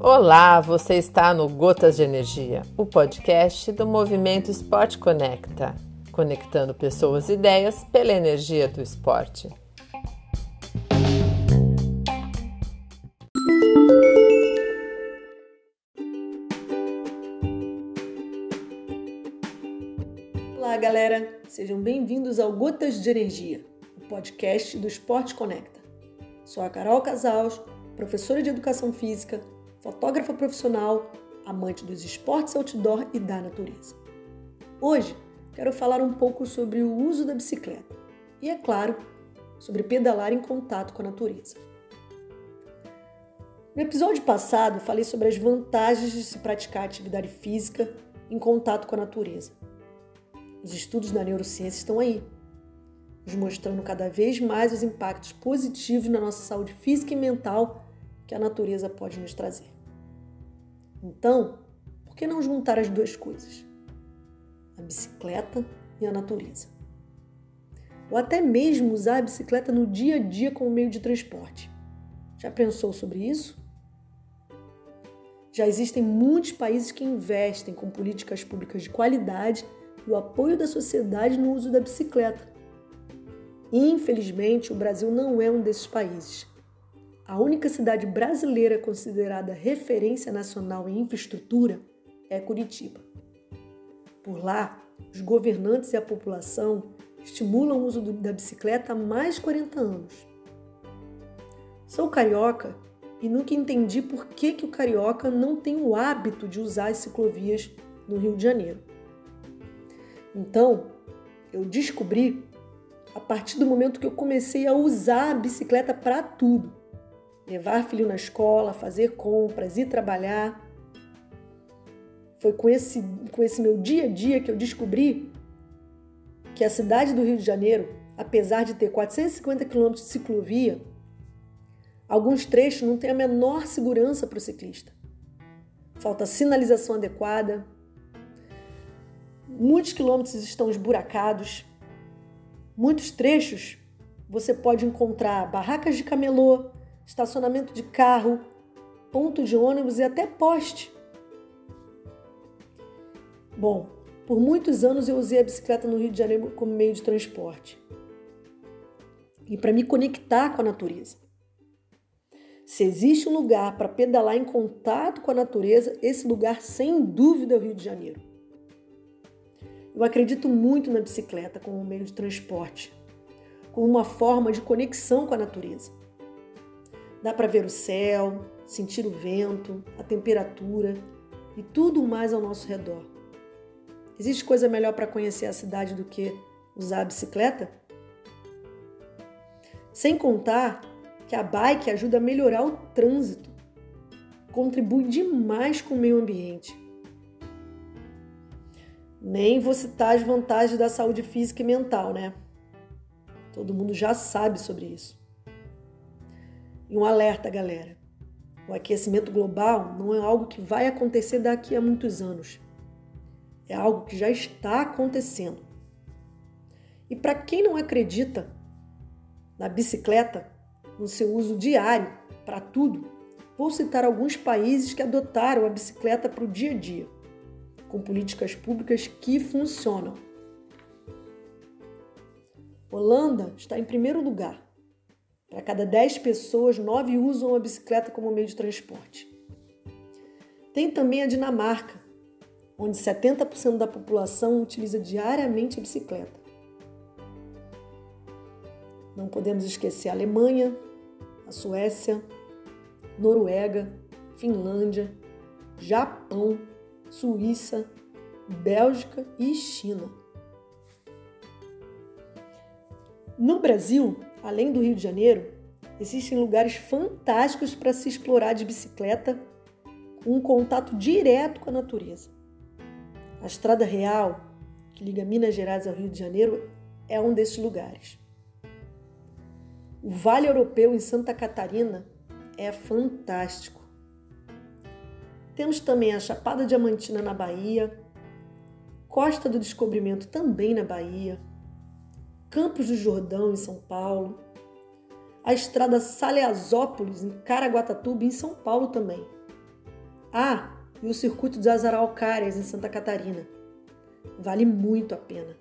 Olá, você está no Gotas de Energia, o podcast do Movimento Esporte Conecta, conectando pessoas e ideias pela energia do esporte. Olá, galera! Sejam bem-vindos ao Gotas de Energia, podcast do Esporte Conecta. Sou a Carol Casals, professora de Educação Física, fotógrafa profissional, amante dos esportes outdoor e da natureza. Hoje quero falar um pouco sobre o uso da bicicleta e, é claro, sobre pedalar em contato com a natureza. No episódio passado, falei sobre as vantagens de se praticar atividade física em contato com a natureza. Os estudos da neurociência estão aí, nos mostrando cada vez mais os impactos positivos na nossa saúde física e mental que a natureza pode nos trazer. Então, por que não juntar as duas coisas? A bicicleta e a natureza. Ou até mesmo usar a bicicleta no dia a dia como meio de transporte. Já pensou sobre isso? Já existem muitos países que investem com políticas públicas de qualidade e o apoio da sociedade no uso da bicicleta. Infelizmente, o Brasil não é um desses países. A única cidade brasileira considerada referência nacional em infraestrutura é Curitiba. Por lá, os governantes e a população estimulam o uso da bicicleta há mais de 40 anos. Sou carioca e nunca entendi por que, que o carioca não tem o hábito de usar as ciclovias no Rio de Janeiro. Então, eu descobri a partir do momento que eu comecei a usar a bicicleta para tudo levar filho na escola, fazer compras, ir trabalhar. Foi com esse, com esse meu dia a dia que eu descobri que a cidade do Rio de Janeiro, apesar de ter 450 quilômetros de ciclovia, alguns trechos não têm a menor segurança para o ciclista. Falta sinalização adequada, muitos quilômetros estão esburacados, muitos trechos você pode encontrar barracas de camelô, estacionamento de carro, ponto de ônibus e até poste. Bom, por muitos anos eu usei a bicicleta no Rio de Janeiro como meio de transporte e para me conectar com a natureza. Se existe um lugar para pedalar em contato com a natureza, esse lugar sem dúvida é o Rio de Janeiro. Eu acredito muito na bicicleta como meio de transporte, como uma forma de conexão com a natureza. Dá para ver o céu, sentir o vento, a temperatura e tudo mais ao nosso redor. Existe coisa melhor para conhecer a cidade do que usar a bicicleta? Sem contar que a bike ajuda a melhorar o trânsito, contribui demais com o meio ambiente. Nem vou citar as vantagens da saúde física e mental, né? Todo mundo já sabe sobre isso. E um alerta, galera: o aquecimento global não é algo que vai acontecer daqui a muitos anos. É algo que já está acontecendo. E para quem não acredita na bicicleta, no seu uso diário para tudo, vou citar alguns países que adotaram a bicicleta para o dia a dia, com políticas públicas que funcionam. Holanda está em primeiro lugar, para cada 10 pessoas, 9 usam a bicicleta como meio de transporte. Tem também a Dinamarca, onde 70% da população utiliza diariamente a bicicleta. Não podemos esquecer a Alemanha, a Suécia, Noruega, Finlândia, Japão, Suíça, Bélgica e China. No Brasil, além do Rio de Janeiro, existem lugares fantásticos para se explorar de bicicleta com um contato direto com a natureza. A Estrada Real, que liga Minas Gerais ao Rio de Janeiro, é um desses lugares. O Vale Europeu em Santa Catarina é fantástico. Temos também a Chapada Diamantina na Bahia, Costa do Descobrimento também na Bahia, Campos do Jordão, em São Paulo, a estrada Saleazópolis, em Caraguatatuba, em São Paulo também. Ah, e o circuito dos Azaraucárias, em Santa Catarina. Vale muito a pena.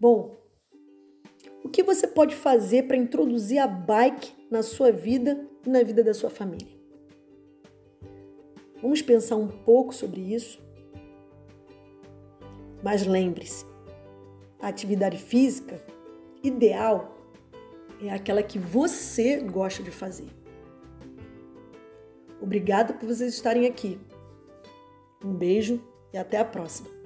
Bom, o que você pode fazer para introduzir a bike na sua vida e na vida da sua família? Vamos pensar um pouco sobre isso. Mas lembre-se, a atividade física ideal é aquela que você gosta de fazer. Obrigada por vocês estarem aqui. Um beijo e até a próxima.